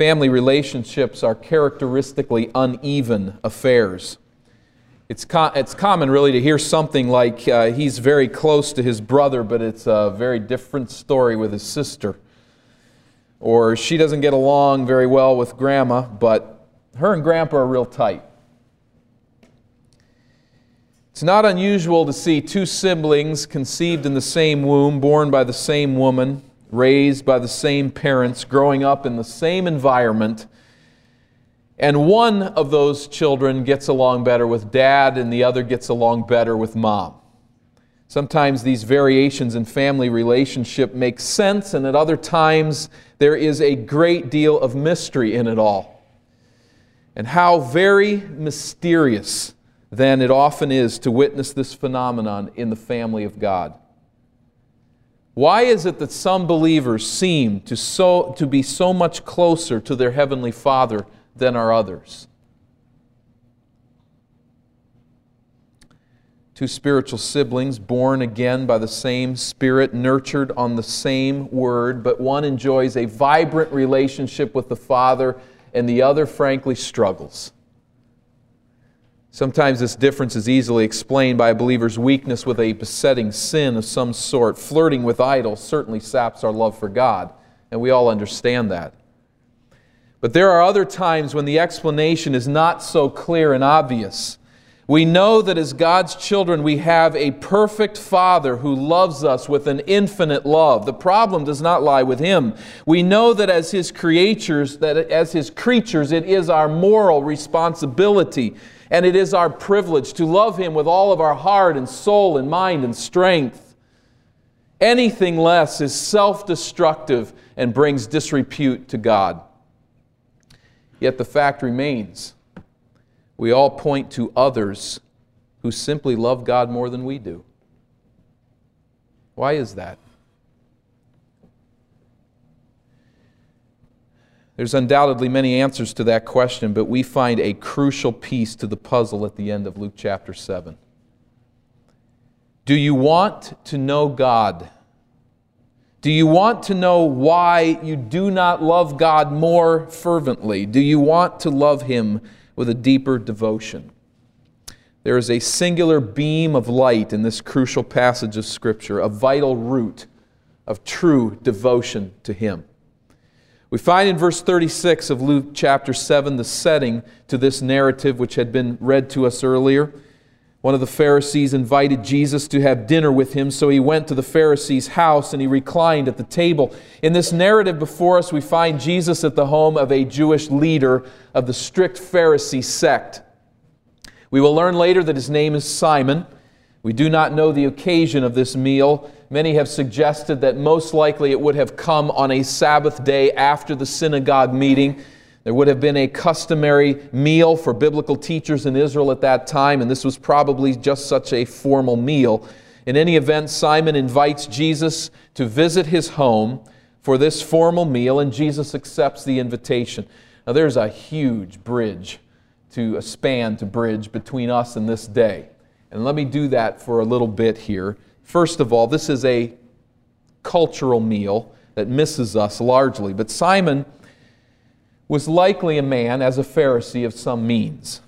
Family relationships are characteristically uneven affairs. It's, co- it's common, really, to hear something like uh, he's very close to his brother, but it's a very different story with his sister. Or she doesn't get along very well with grandma, but her and grandpa are real tight. It's not unusual to see two siblings conceived in the same womb, born by the same woman, raised by the same parents, growing up in the same environment, and one of those children gets along better with dad and the other gets along better with mom. Sometimes these variations in family relationship make sense, and at other times there is a great deal of mystery in it all. And how very mysterious then it often is to witness this phenomenon in the family of God. Why is it that some believers seem to, so, to be so much closer to their Heavenly Father than are others? Two spiritual siblings born again by the same Spirit, nurtured on the same Word, but one enjoys a vibrant relationship with the Father and the other, frankly, struggles. Sometimes this difference is easily explained by a believer's weakness with a besetting sin of some sort. Flirting with idols certainly saps our love for God, and we all understand that. But there are other times when the explanation is not so clear and obvious. We know that as God's children, we have a perfect Father who loves us with an infinite love. The problem does not lie with Him. We know that as His creatures, that as His creatures, it is our moral responsibility and it is our privilege to love Him with all of our heart and soul and mind and strength. Anything less is self destructive and brings disrepute to God. Yet the fact remains we all point to others who simply love God more than we do. Why is that? There's undoubtedly many answers to that question, but we find a crucial piece to the puzzle at the end of Luke chapter 7. Do you want to know God? Do you want to know why you do not love God more fervently? Do you want to love Him with a deeper devotion? There is a singular beam of light in this crucial passage of Scripture, a vital root of true devotion to Him. We find in verse 36 of Luke chapter 7 the setting to this narrative which had been read to us earlier. One of the Pharisees invited Jesus to have dinner with him, so he went to the Pharisee's house and he reclined at the table. In this narrative before us, we find Jesus at the home of a Jewish leader of the strict Pharisee sect. We will learn later that his name is Simon. We do not know the occasion of this meal. Many have suggested that most likely it would have come on a Sabbath day after the synagogue meeting. There would have been a customary meal for biblical teachers in Israel at that time, and this was probably just such a formal meal. In any event, Simon invites Jesus to visit his home for this formal meal, and Jesus accepts the invitation. Now, there's a huge bridge to a span to bridge between us and this day. And let me do that for a little bit here. First of all, this is a cultural meal that misses us largely. But Simon was likely a man, as a Pharisee, of some means,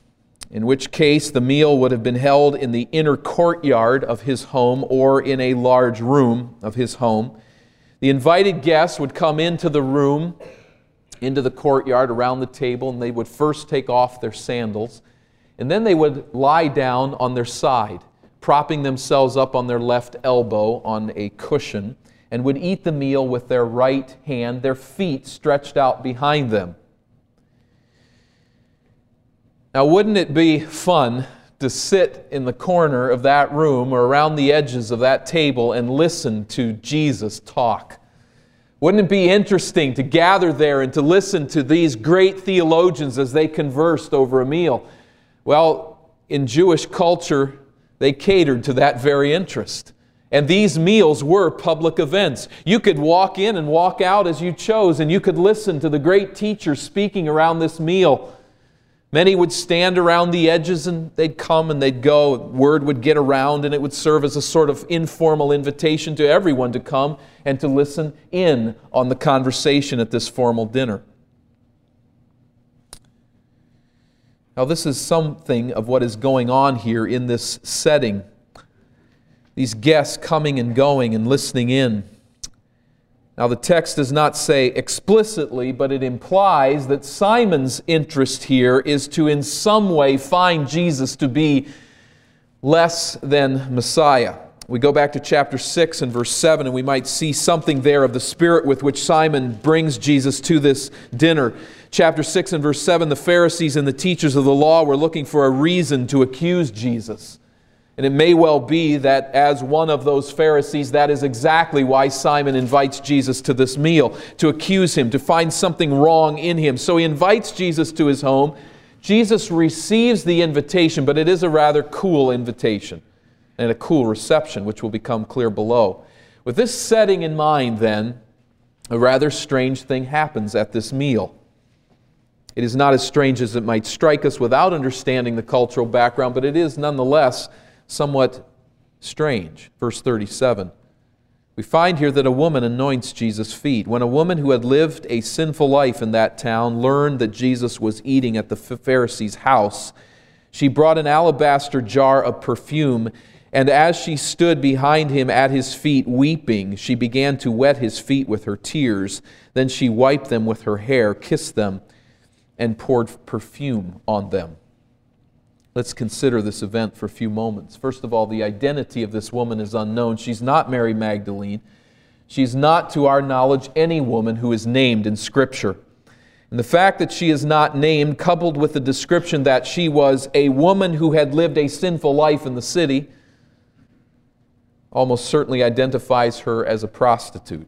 in which case the meal would have been held in the inner courtyard of his home or in a large room of his home. The invited guests would come into the room, into the courtyard around the table, and they would first take off their sandals, and then they would lie down on their side propping themselves up on their left elbow on a cushion, and would eat the meal with their right hand, their feet stretched out behind them. Now, wouldn't it be fun to sit in the corner of that room or around the edges of that table and listen to Jesus talk? Wouldn't it be interesting to gather there and to listen to these great theologians as they conversed over a meal? Well, in Jewish culture, they catered to that very interest. And these meals were public events. You could walk in and walk out as you chose, and you could listen to the great teachers speaking around this meal. Many would stand around the edges and they'd come and they'd go. Word would get around, and it would serve as a sort of informal invitation to everyone to come and to listen in on the conversation at this formal dinner. Now, this is something of what is going on here in this setting. These guests coming and going and listening in. Now, the text does not say explicitly, but it implies that Simon's interest here is to, in some way, find Jesus to be less than Messiah. We go back to chapter 6 and verse 7, and we might see something there of the spirit with which Simon brings Jesus to this dinner. Chapter 6 and verse 7 the Pharisees and the teachers of the law were looking for a reason to accuse Jesus. And it may well be that, as one of those Pharisees, that is exactly why Simon invites Jesus to this meal to accuse him, to find something wrong in him. So he invites Jesus to his home. Jesus receives the invitation, but it is a rather cool invitation and a cool reception, which will become clear below. With this setting in mind, then, a rather strange thing happens at this meal. It is not as strange as it might strike us without understanding the cultural background, but it is nonetheless somewhat strange. Verse 37. We find here that a woman anoints Jesus' feet. When a woman who had lived a sinful life in that town learned that Jesus was eating at the Pharisee's house, she brought an alabaster jar of perfume, and as she stood behind him at his feet weeping, she began to wet his feet with her tears. Then she wiped them with her hair, kissed them, and poured perfume on them. Let's consider this event for a few moments. First of all, the identity of this woman is unknown. She's not Mary Magdalene. She's not, to our knowledge, any woman who is named in Scripture. And the fact that she is not named, coupled with the description that she was a woman who had lived a sinful life in the city, almost certainly identifies her as a prostitute.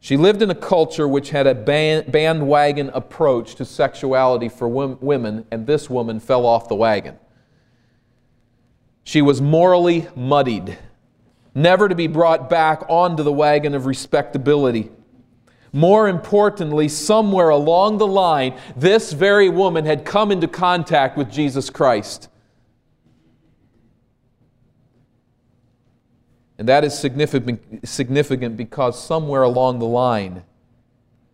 She lived in a culture which had a bandwagon approach to sexuality for women, and this woman fell off the wagon. She was morally muddied, never to be brought back onto the wagon of respectability. More importantly, somewhere along the line, this very woman had come into contact with Jesus Christ. And that is significant, significant because somewhere along the line,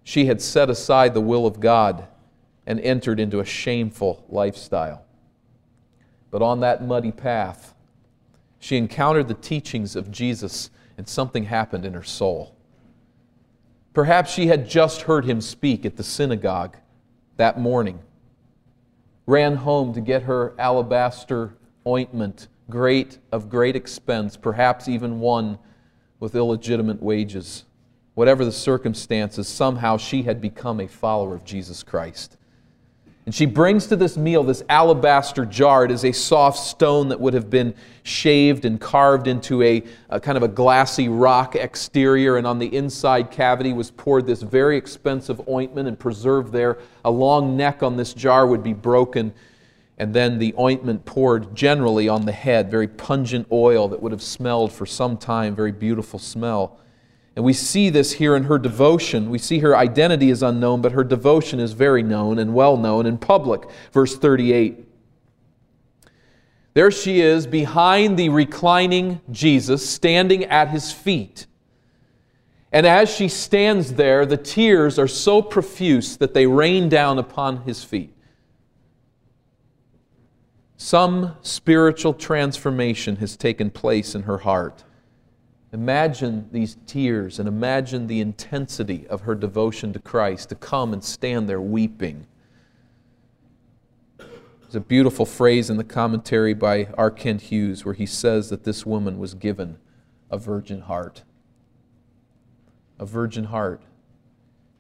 she had set aside the will of God and entered into a shameful lifestyle. But on that muddy path, she encountered the teachings of Jesus, and something happened in her soul. Perhaps she had just heard him speak at the synagogue that morning, ran home to get her alabaster ointment great of great expense, perhaps even one with illegitimate wages. Whatever the circumstances, somehow she had become a follower of Jesus Christ. And she brings to this meal this alabaster jar. It is a soft stone that would have been shaved and carved into a, a, kind of a glassy rock exterior, and on the inside cavity was poured this very expensive ointment and preserved there. A long neck on this jar would be broken and then the ointment poured generally on the head, very pungent oil that would have smelled for some time, very beautiful smell. And we see this here in her devotion. We see her identity is unknown, but her devotion is very known and well known in public. Verse 38. There she is behind the reclining Jesus, standing at his feet. And as she stands there, the tears are so profuse that they rain down upon his feet. Some spiritual transformation has taken place in her heart. Imagine these tears and imagine the intensity of her devotion to Christ to come and stand there weeping. There's a beautiful phrase in the commentary by R. Kent Hughes where he says that this woman was given a virgin heart. A virgin heart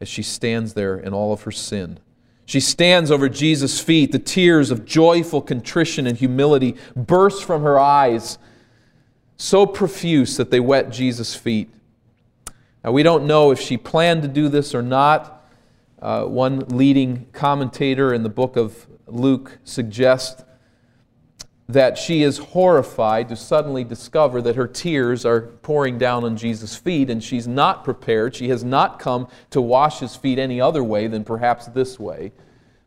as she stands there in all of her sin. She stands over Jesus' feet. The tears of joyful contrition and humility burst from her eyes, so profuse that they wet Jesus' feet. Now, we don't know if she planned to do this or not. Uh, one leading commentator in the book of Luke suggests that she is horrified to suddenly discover that her tears are pouring down on Jesus' feet, and she's not prepared. She has not come to wash his feet any other way than perhaps this way.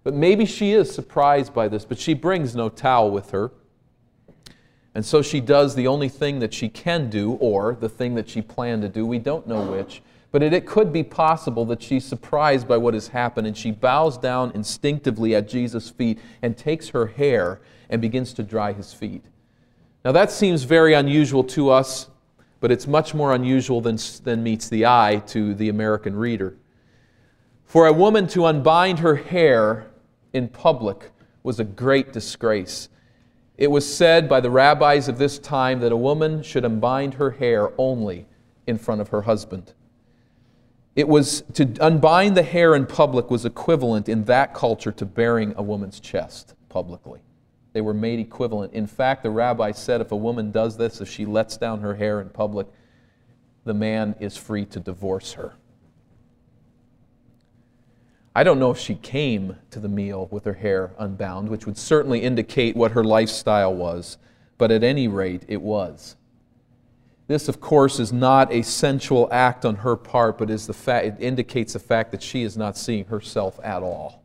But maybe she is surprised by this, but she brings no towel with her. And so she does the only thing that she can do, or the thing that she planned to do. We don't know which. But it, it could be possible that she's surprised by what has happened and she bows down instinctively at Jesus' feet and takes her hair and begins to dry his feet. Now, that seems very unusual to us, but it's much more unusual than, than meets the eye to the American reader. For a woman to unbind her hair in public was a great disgrace. It was said by the rabbis of this time that a woman should unbind her hair only in front of her husband. It was to unbind the hair in public was equivalent in that culture to bearing a woman's chest publicly. They were made equivalent. In fact, the rabbi said if a woman does this, if she lets down her hair in public, the man is free to divorce her. I don't know if she came to the meal with her hair unbound, which would certainly indicate what her lifestyle was, but at any rate, it was. This, of course, is not a sensual act on her part, but is the fa- it indicates the fact that she is not seeing herself at all.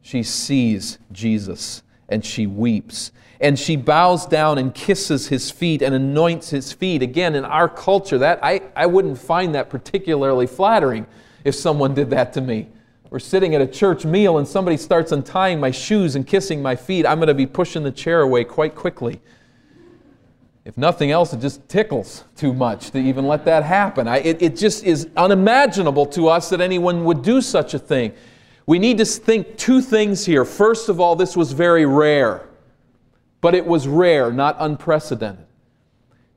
She sees Jesus and she weeps. And she bows down and kisses his feet and anoints his feet. Again, in our culture, that I, I wouldn't find that particularly flattering if someone did that to me. We're sitting at a church meal and somebody starts untying my shoes and kissing my feet. I'm going to be pushing the chair away quite quickly. If nothing else, it just tickles too much to even let that happen. I, it, it just is unimaginable to us that anyone would do such a thing. We need to think two things here. First of all, this was very rare, but it was rare, not unprecedented.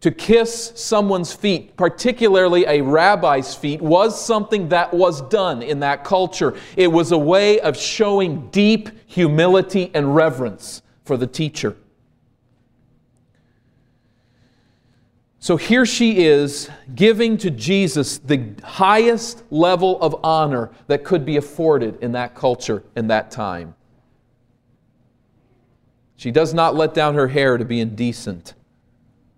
To kiss someone's feet, particularly a rabbi's feet, was something that was done in that culture. It was a way of showing deep humility and reverence for the teacher. So here she is giving to Jesus the highest level of honor that could be afforded in that culture in that time. She does not let down her hair to be indecent,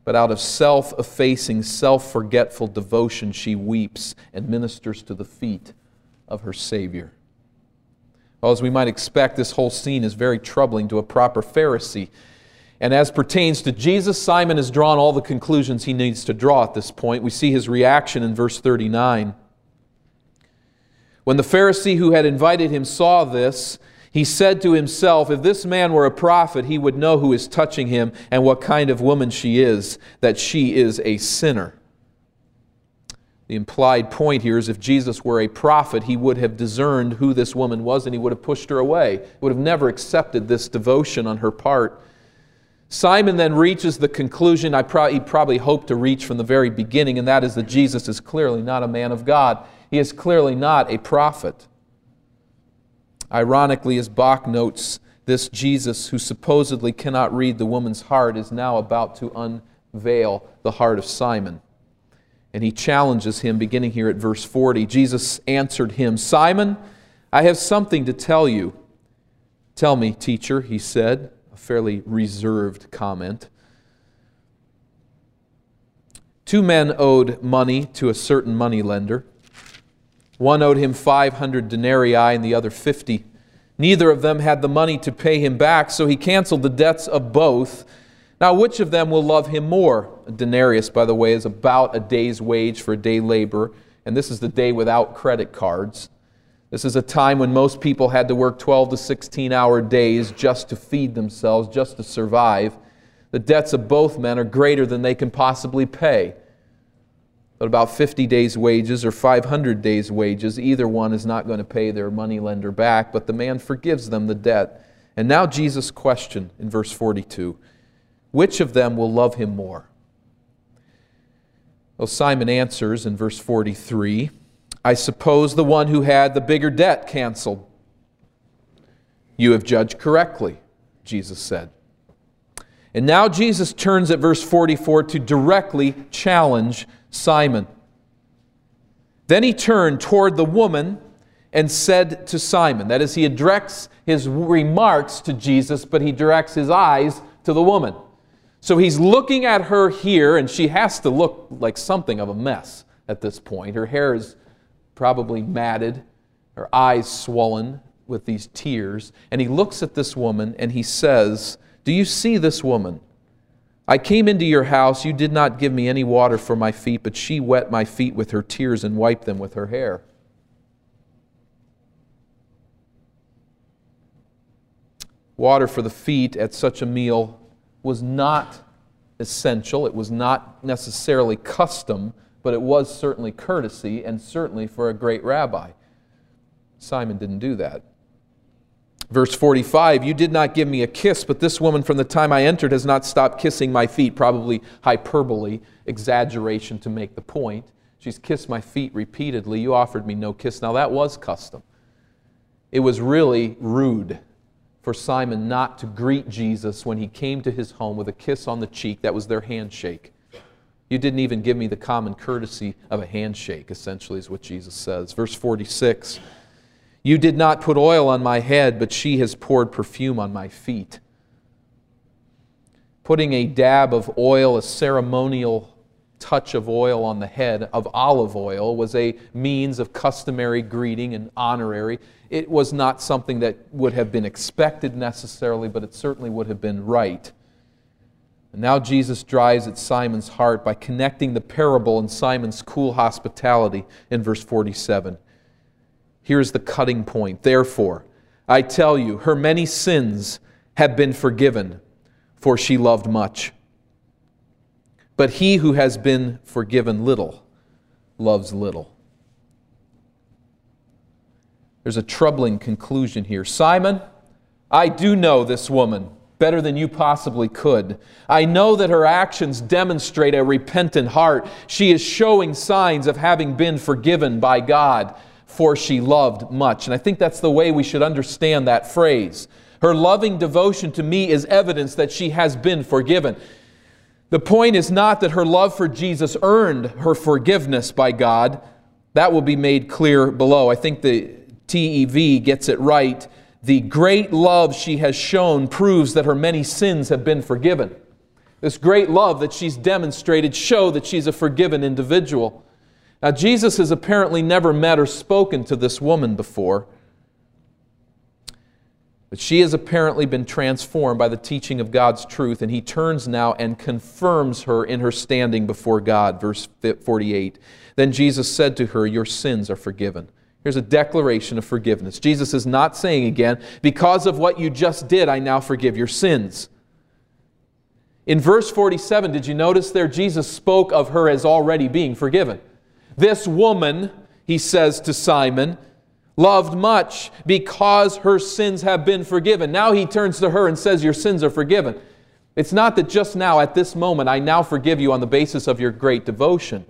but out of self effacing, self forgetful devotion, she weeps and ministers to the feet of her Savior. Well, as we might expect, this whole scene is very troubling to a proper Pharisee. And as pertains to Jesus, Simon has drawn all the conclusions he needs to draw at this point. We see his reaction in verse 39. When the Pharisee who had invited him saw this, he said to himself, If this man were a prophet, he would know who is touching him and what kind of woman she is, that she is a sinner. The implied point here is if Jesus were a prophet, he would have discerned who this woman was and he would have pushed her away. He would have never accepted this devotion on her part. Simon then reaches the conclusion I pro- he probably hoped to reach from the very beginning, and that is that Jesus is clearly not a man of God. He is clearly not a prophet. Ironically, as Bock notes, this Jesus, who supposedly cannot read the woman's heart, is now about to unveil the heart of Simon. And he challenges him, beginning here at verse 40. Jesus answered him, Simon, I have something to tell you. Tell me, teacher, he said fairly reserved comment. Two men owed money to a certain money lender. One owed him 500 denarii and the other 50. Neither of them had the money to pay him back, so he canceled the debts of both. Now, which of them will love him more? A denarius, by the way, is about a day's wage for a day labor, and this is the day without credit cards. This is a time when most people had to work 12 to 16 hour days just to feed themselves, just to survive. The debts of both men are greater than they can possibly pay. But about 50 days' wages or 500 days' wages, either one is not going to pay their money lender back, but the man forgives them the debt. And now Jesus' question in verse 42 Which of them will love him more? Well, Simon answers in verse 43 I suppose the one who had the bigger debt canceled. You have judged correctly, Jesus said. And now Jesus turns at verse 44 to directly challenge Simon. Then he turned toward the woman and said to Simon, that is, he directs his remarks to Jesus, but he directs his eyes to the woman. So he's looking at her here, and she has to look like something of a mess at this point. Her hair is probably matted, her eyes swollen with these tears. And he looks at this woman and he says, Do you see this woman? I came into your house. You did not give me any water for my feet, but she wet my feet with her tears and wiped them with her hair. Water for the feet at such a meal was not essential. It was not necessarily custom, but it was certainly courtesy and certainly for a great rabbi. Simon didn't do that. Verse 45 You did not give me a kiss, but this woman from the time I entered has not stopped kissing my feet. Probably hyperbole, exaggeration to make the point. She's kissed my feet repeatedly. You offered me no kiss. Now, that was custom. It was really rude for Simon not to greet Jesus when he came to his home with a kiss on the cheek. That was their handshake. You didn't even give me the common courtesy of a handshake, essentially, is what Jesus says. Verse 46 You did not put oil on my head, but she has poured perfume on my feet. Putting a dab of oil, a ceremonial touch of oil on the head of olive oil, was a means of customary greeting and honorary it was not something that would have been expected necessarily, but it certainly would have been right. And now Jesus drives at Simon's heart by connecting the parable and Simon's cool hospitality in verse 47. Here's the cutting point. Therefore, I tell you, her many sins have been forgiven, for she loved much. But he who has been forgiven little loves little. There's a troubling conclusion here. Simon, I do know this woman better than you possibly could. I know that her actions demonstrate a repentant heart. She is showing signs of having been forgiven by God, for she loved much. And I think that's the way we should understand that phrase. Her loving devotion to me is evidence that she has been forgiven. The point is not that her love for Jesus earned her forgiveness by God. That will be made clear below. I think the TEV gets it right. The great love she has shown proves that her many sins have been forgiven. This great love that she's demonstrated show that she's a forgiven individual. Now Jesus has apparently never met or spoken to this woman before. But she has apparently been transformed by the teaching of God's truth, and he turns now and confirms her in her standing before God. Verse 48. Then Jesus said to her, Your sins are forgiven. Here's a declaration of forgiveness. Jesus is not saying again, because of what you just did, I now forgive your sins. In verse 47, did you notice there Jesus spoke of her as already being forgiven? This woman, he says to Simon, loved much because her sins have been forgiven. Now he turns to her and says, Your sins are forgiven. It's not that just now, at this moment, I now forgive you on the basis of your great devotion.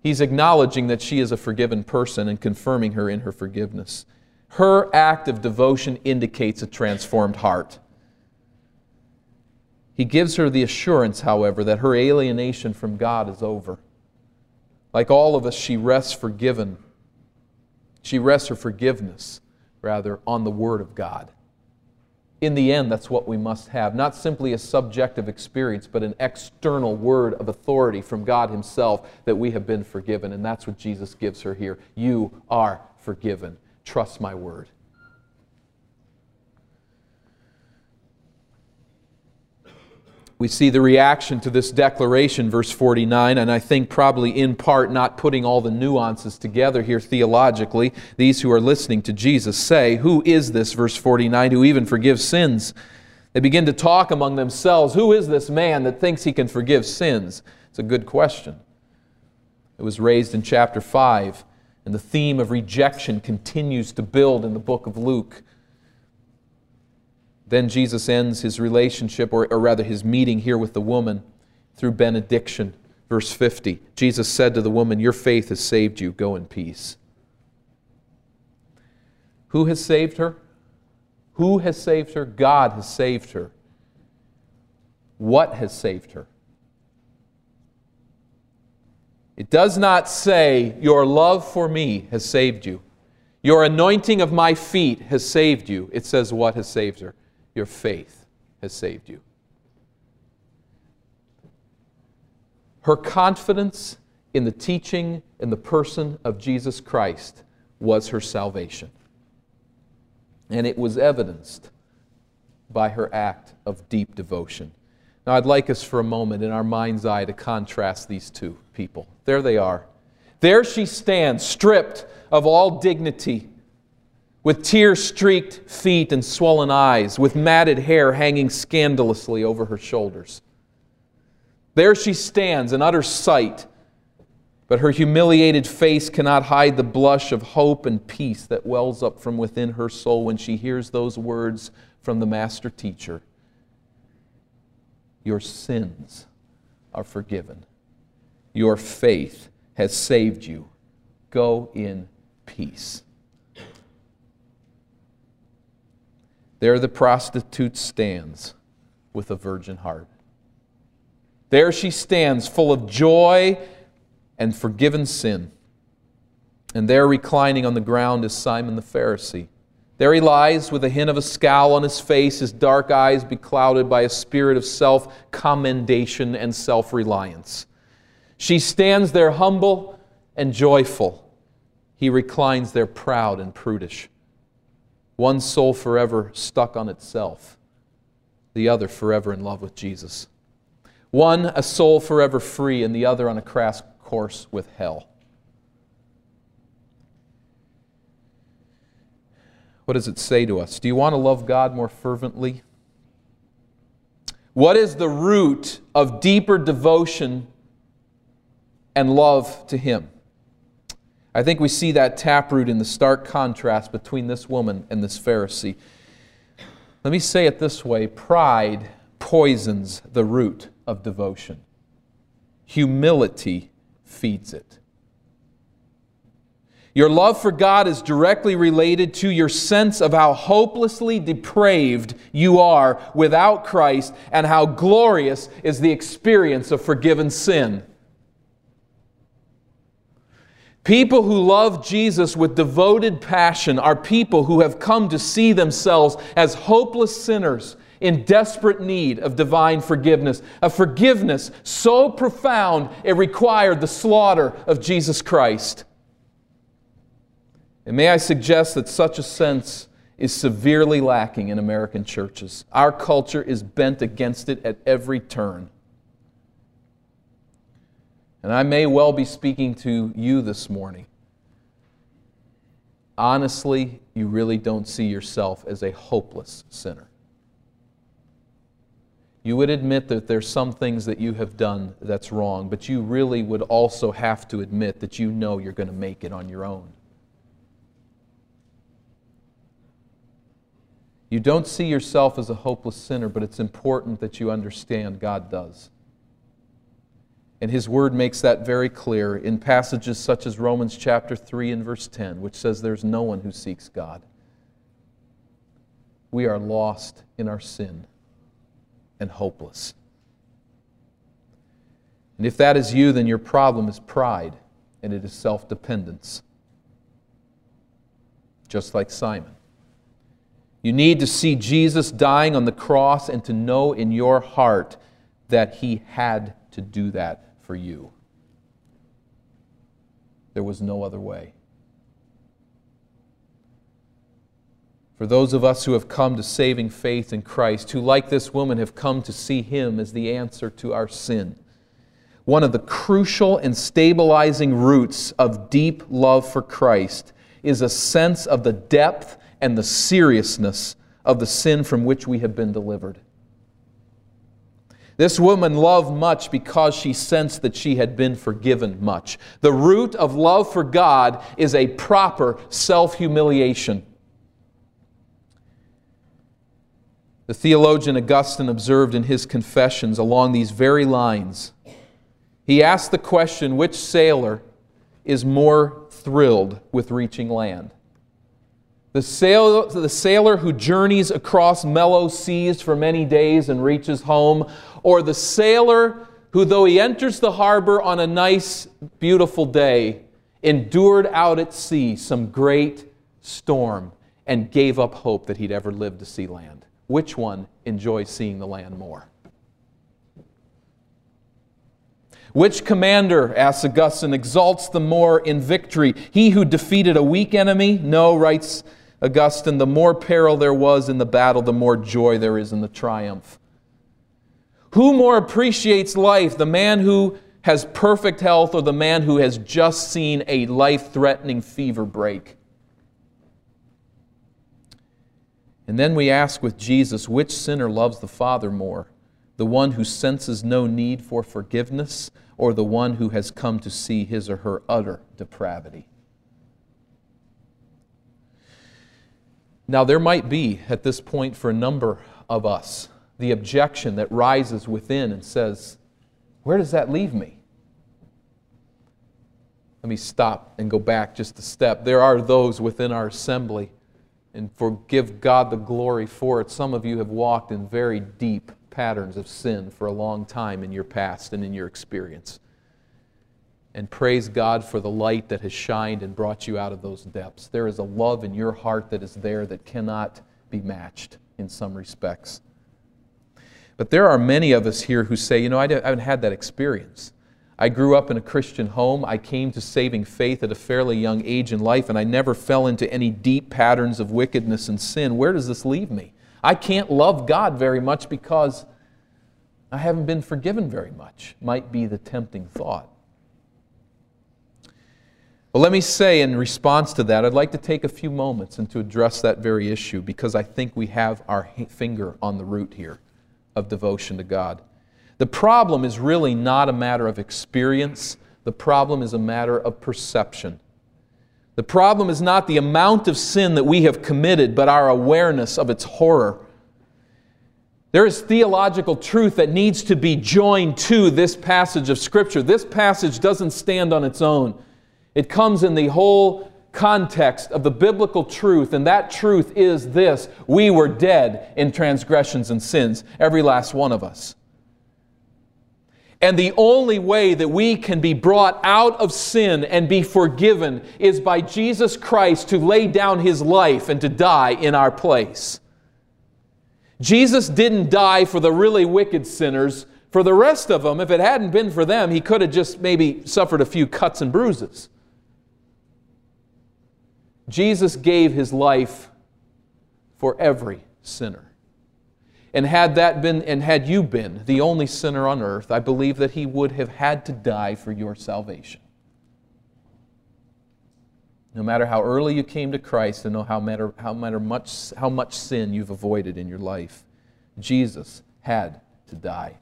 He's acknowledging that she is a forgiven person and confirming her in her forgiveness. Her act of devotion indicates a transformed heart. He gives her the assurance, however, that her alienation from God is over. Like all of us, she rests forgiven. She rests her forgiveness, rather, on the Word of God in the end, that's what we must have. Not simply a subjective experience, but an external word of authority from God Himself that we have been forgiven. And that's what Jesus gives her here. You are forgiven. Trust my word. We see the reaction to this declaration, verse 49, and I think probably in part not putting all the nuances together here theologically. These who are listening to Jesus say, Who is this, verse 49, who even forgives sins? They begin to talk among themselves. Who is this man that thinks he can forgive sins? It's a good question. It was raised in chapter 5, and the theme of rejection continues to build in the book of Luke. Then Jesus ends his relationship, or, or rather his meeting here with the woman, through benediction. Verse 50 Jesus said to the woman, Your faith has saved you. Go in peace. Who has saved her? Who has saved her? God has saved her. What has saved her? It does not say, Your love for me has saved you. Your anointing of my feet has saved you. It says, What has saved her? Your faith has saved you. Her confidence in the teaching and the person of Jesus Christ was her salvation. And it was evidenced by her act of deep devotion. Now, I'd like us for a moment in our mind's eye to contrast these two people. There they are. There she stands, stripped of all dignity, with tear streaked feet and swollen eyes, with matted hair hanging scandalously over her shoulders. There she stands in utter sight, but her humiliated face cannot hide the blush of hope and peace that wells up from within her soul when she hears those words from the Master Teacher Your sins are forgiven, your faith has saved you. Go in peace. There the prostitute stands with a virgin heart. There she stands, full of joy and forgiven sin. And there, reclining on the ground, is Simon the Pharisee. There he lies with a hint of a scowl on his face, his dark eyes beclouded by a spirit of self commendation and self reliance. She stands there humble and joyful. He reclines there proud and prudish. One soul forever stuck on itself, the other forever in love with Jesus. One a soul forever free, and the other on a crass course with hell. What does it say to us? Do you want to love God more fervently? What is the root of deeper devotion and love to Him. I think we see that taproot in the stark contrast between this woman and this Pharisee. Let me say it this way pride poisons the root of devotion, humility feeds it. Your love for God is directly related to your sense of how hopelessly depraved you are without Christ and how glorious is the experience of forgiven sin. People who love Jesus with devoted passion are people who have come to see themselves as hopeless sinners in desperate need of divine forgiveness, a forgiveness so profound it required the slaughter of Jesus Christ. And may I suggest that such a sense is severely lacking in American churches. Our culture is bent against it at every turn. And I may well be speaking to you this morning. Honestly, you really don't see yourself as a hopeless sinner. You would admit that there's some things that you have done that's wrong, but you really would also have to admit that you know you're going to make it on your own. You don't see yourself as a hopeless sinner, but it's important that you understand God does. And his word makes that very clear in passages such as Romans chapter 3 and verse 10, which says there's no one who seeks God. We are lost in our sin and hopeless. And if that is you, then your problem is pride and it is self dependence. Just like Simon. You need to see Jesus dying on the cross and to know in your heart that he had to do that for you. There was no other way. For those of us who have come to saving faith in Christ, who, like this woman, have come to see Him as the answer to our sin, one of the crucial and stabilizing roots of deep love for Christ is a sense of the depth and the seriousness of the sin from which we have been delivered. This woman loved much because she sensed that she had been forgiven much. The root of love for God is a proper self humiliation. The theologian Augustine observed in his Confessions along these very lines. He asked the question which sailor is more thrilled with reaching land? The sailor, the sailor who journeys across mellow seas for many days and reaches home, or the sailor who, though he enters the harbor on a nice, beautiful day, endured out at sea some great storm and gave up hope that he'd ever live to see land. Which one enjoys seeing the land more? Which commander, asks Augustine, exalts the more in victory? He who defeated a weak enemy? No, writes Augustine, the more peril there was in the battle, the more joy there is in the triumph. Who more appreciates life, the man who has perfect health or the man who has just seen a life threatening fever break? And then we ask with Jesus, which sinner loves the Father more? The one who senses no need for forgiveness or the one who has come to see his or her utter depravity? Now, there might be at this point for a number of us the objection that rises within and says, Where does that leave me? Let me stop and go back just a step. There are those within our assembly, and forgive God the glory for it. Some of you have walked in very deep patterns of sin for a long time in your past and in your experience. And praise God for the light that has shined and brought you out of those depths. There is a love in your heart that is there that cannot be matched in some respects. But there are many of us here who say, you know, I haven't had that experience. I grew up in a Christian home. I came to saving faith at a fairly young age in life, and I never fell into any deep patterns of wickedness and sin. Where does this leave me? I can't love God very much because I haven't been forgiven very much, might be the tempting thought. Well, let me say in response to that, I'd like to take a few moments and to address that very issue because I think we have our finger on the root here of devotion to God. The problem is really not a matter of experience, the problem is a matter of perception. The problem is not the amount of sin that we have committed, but our awareness of its horror. There is theological truth that needs to be joined to this passage of Scripture. This passage doesn't stand on its own, it comes in the whole context of the biblical truth, and that truth is this we were dead in transgressions and sins, every last one of us. And the only way that we can be brought out of sin and be forgiven is by Jesus Christ to lay down his life and to die in our place. Jesus didn't die for the really wicked sinners. For the rest of them, if it hadn't been for them, he could have just maybe suffered a few cuts and bruises. Jesus gave his life for every sinner. And had that been, and had you been the only sinner on earth, I believe that he would have had to die for your salvation. No matter how early you came to Christ and no matter, how matter much, how much sin you've avoided in your life, Jesus had to die.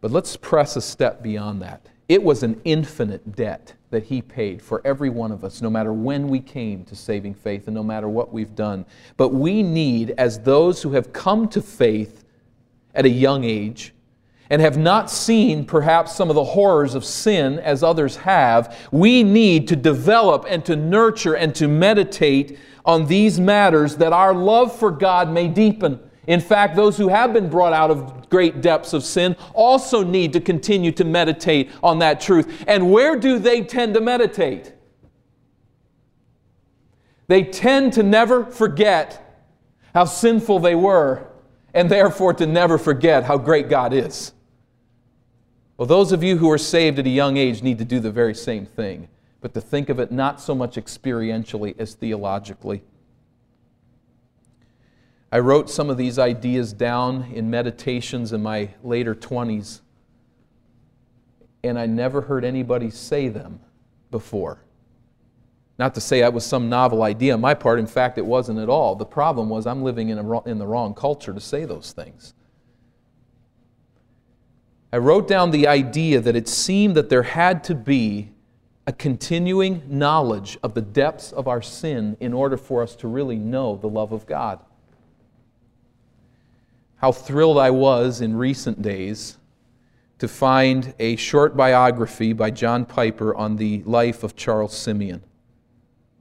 But let's press a step beyond that. It was an infinite debt that He paid for every one of us, no matter when we came to saving faith and no matter what we've done. But we need, as those who have come to faith at a young age, and have not seen perhaps some of the horrors of sin as others have, we need to develop and to nurture and to meditate on these matters that our love for God may deepen. In fact, those who have been brought out of great depths of sin also need to continue to meditate on that truth. And where do they tend to meditate? They tend to never forget how sinful they were, and therefore to never forget how great God is. Well, those of you who are saved at a young age need to do the very same thing, but to think of it not so much experientially as theologically. I wrote some of these ideas down in meditations in my later 20s, and I never heard anybody say them before. Not to say that was some novel idea on my part. In fact, it wasn't at all. The problem was I'm living in, a, in the wrong culture to say those things. I wrote down the idea that it seemed that there had to be a continuing knowledge of the depths of our sin in order for us to really know the love of God how thrilled I was in recent days to find a short biography by John Piper on the life of Charles Simeon.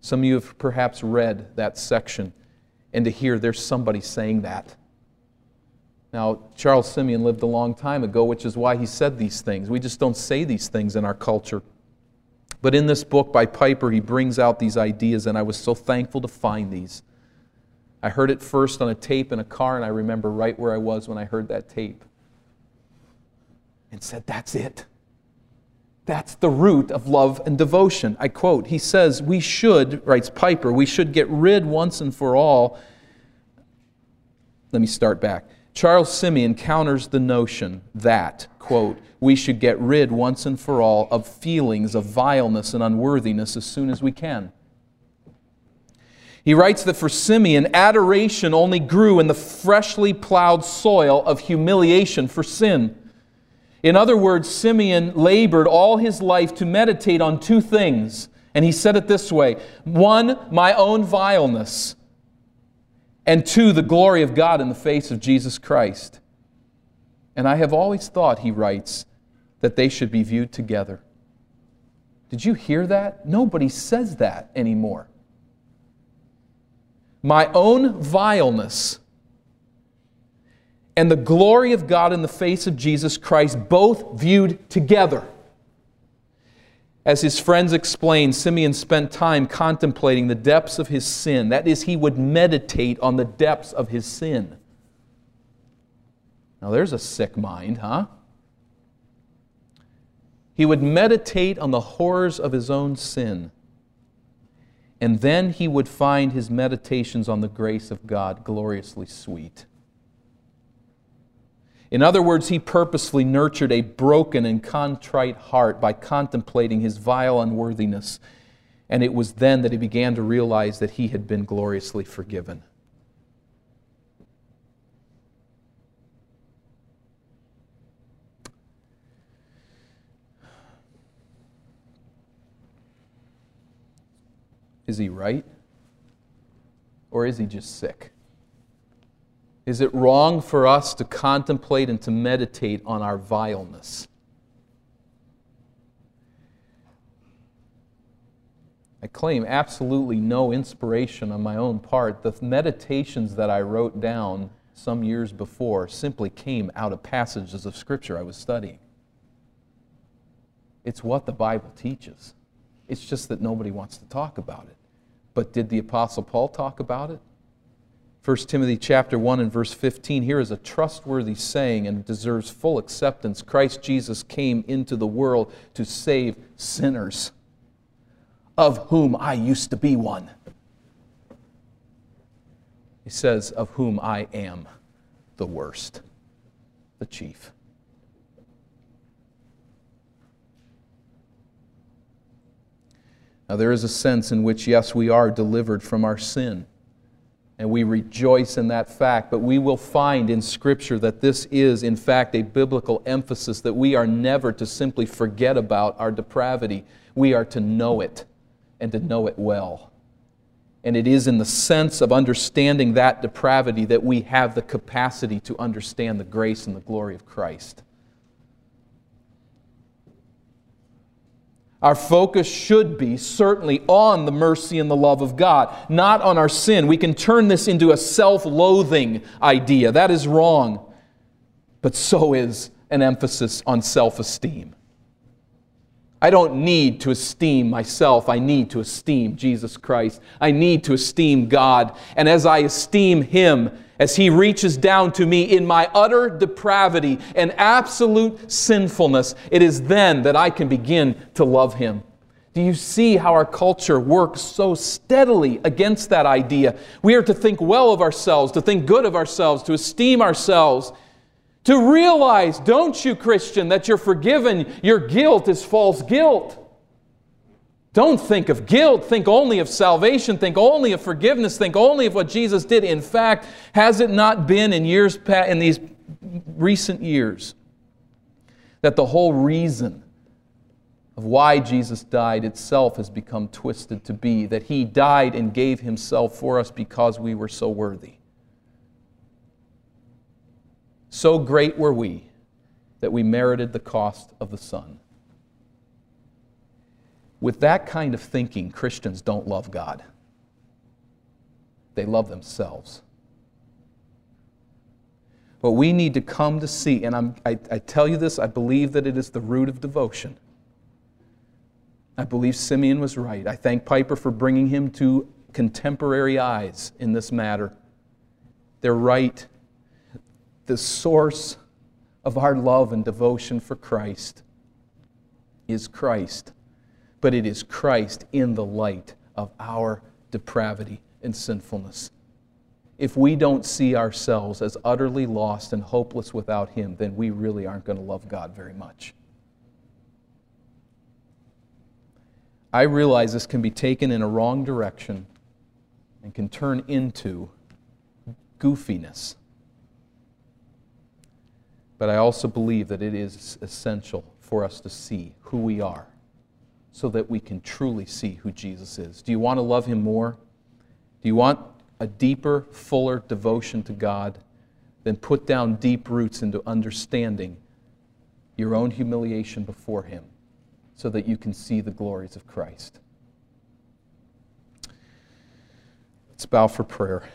Some of you have perhaps read that section, and to hear there's somebody saying that. Now, Charles Simeon lived a long time ago, which is why he said these things. We just don't say these things in our culture. But in this book by Piper, he brings out these ideas, and I was so thankful to find these. I heard it first on a tape in a car, and I remember right where I was when I heard that tape. And said, That's it. That's the root of love and devotion. I quote, he says, We should, writes Piper, we should get rid once and for all let me start back. Charles Simeon counters the notion that, quote, we should get rid once and for all of feelings of vileness and unworthiness as soon as we can. He writes that for Simeon, adoration only grew in the freshly plowed soil of humiliation for sin. In other words, Simeon labored all his life to meditate on two things. And he said it this way one, my own vileness, and two, the glory of God in the face of Jesus Christ. And I have always thought, he writes, that they should be viewed together. Did you hear that? Nobody says that anymore. My own vileness and the glory of God in the face of Jesus Christ, both viewed together. As his friends explained, Simeon spent time contemplating the depths of his sin. That is, he would meditate on the depths of his sin. Now, there's a sick mind, huh? He would meditate on the horrors of his own sin. And then he would find his meditations on the grace of God gloriously sweet. In other words, he purposely nurtured a broken and contrite heart by contemplating his vile unworthiness. And it was then that he began to realize that he had been gloriously forgiven. Is he right? Or is he just sick? Is it wrong for us to contemplate and to meditate on our vileness? I claim absolutely no inspiration on my own part. The meditations that I wrote down some years before simply came out of passages of Scripture I was studying. It's what the Bible teaches. It's just that nobody wants to talk about it. But did the Apostle Paul talk about it? 1 Timothy chapter 1 and verse 15 here is a trustworthy saying and deserves full acceptance. Christ Jesus came into the world to save sinners, of whom I used to be one. He says, of whom I am the worst, the chief. Now, there is a sense in which, yes, we are delivered from our sin and we rejoice in that fact. But we will find in Scripture that this is, in fact, a biblical emphasis that we are never to simply forget about our depravity. We are to know it and to know it well. And it is in the sense of understanding that depravity that we have the capacity to understand the grace and the glory of Christ. Our focus should be certainly on the mercy and the love of God, not on our sin. We can turn this into a self loathing idea. That is wrong. But so is an emphasis on self esteem. I don't need to esteem myself. I need to esteem Jesus Christ. I need to esteem God. And as I esteem Him, as He reaches down to me in my utter depravity and absolute sinfulness, it is then that I can begin to love Him. Do you see how our culture works so steadily against that idea? We are to think well of ourselves, to think good of ourselves, to esteem ourselves, to realize, don't you, Christian, that you're forgiven, your guilt is false guilt. Don't think of guilt. Think only of salvation. Think only of forgiveness. Think only of what Jesus did. In fact, has it not been in years past, in these recent years that the whole reason of why Jesus died itself has become twisted to be that he died and gave himself for us because we were so worthy. So great were we that we merited the cost of the Son. With that kind of thinking, Christians don't love God, they love themselves. But we need to come to see, and I'm, I, I tell you this, I believe that it is the root of devotion. I believe Simeon was right. I thank Piper for bringing him to contemporary eyes in this matter. They're right. The source of our love and devotion for Christ is Christ but it is Christ in the light of our depravity and sinfulness. if we don't see ourselves as utterly lost and hopeless without Him, then we really aren't going to love God very much. I realize this can be taken in a wrong direction and can turn into goofiness. But I also believe that it is essential for us to see who we are so that we can truly see who Jesus is. Do you want to love Him more? Do you want a deeper, fuller devotion to God? Then put down deep roots into understanding your own humiliation before Him so that you can see the glories of Christ. Let's bow for prayer.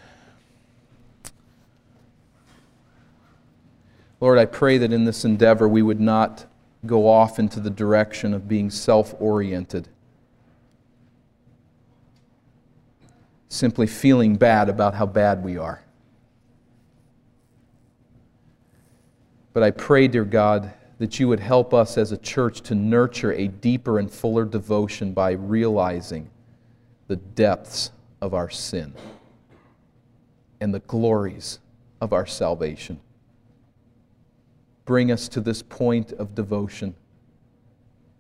Lord, I pray that in this endeavor we would not go off into the direction of being self oriented, simply feeling bad about how bad we are. But I pray, dear God, that you would help us as a church to nurture a deeper and fuller devotion by realizing the depths of our sin and the glories of our salvation bring us to this point of devotion.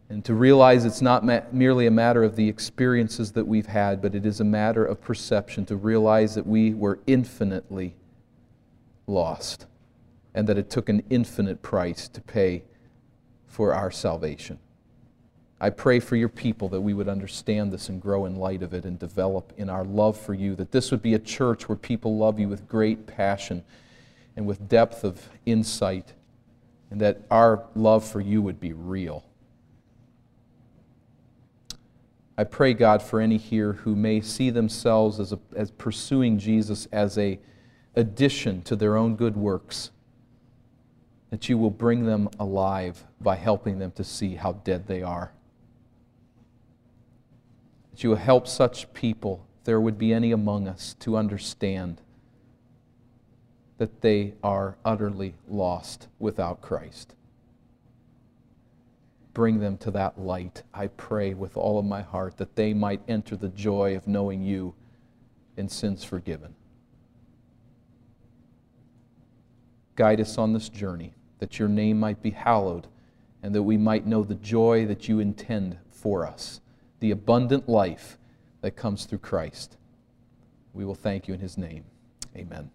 And to realize it's not ma- merely a matter of the experiences that we've had, but it is a matter of perception, to realize that we were infinitely lost and that it took an infinite price to pay for our salvation. I pray for your people that we would understand this and grow in light of it and develop in our love for you, that this would be a church where people love you with great passion and with depth of insight and that our love for you would be real. I pray, God, for any here who may see themselves as, a, as pursuing Jesus as a addition to their own good works, that you will bring them alive by helping them to see how dead they are. That you will help such people, if there would be any among us, to understand that they are utterly lost without Christ. Bring them to that light, I pray with all of my heart, that they might enter the joy of knowing you and sins forgiven. Guide us on this journey, that your name might be hallowed, and that we might know the joy that you intend for us, the abundant life that comes through Christ. We will thank you in his name. Amen.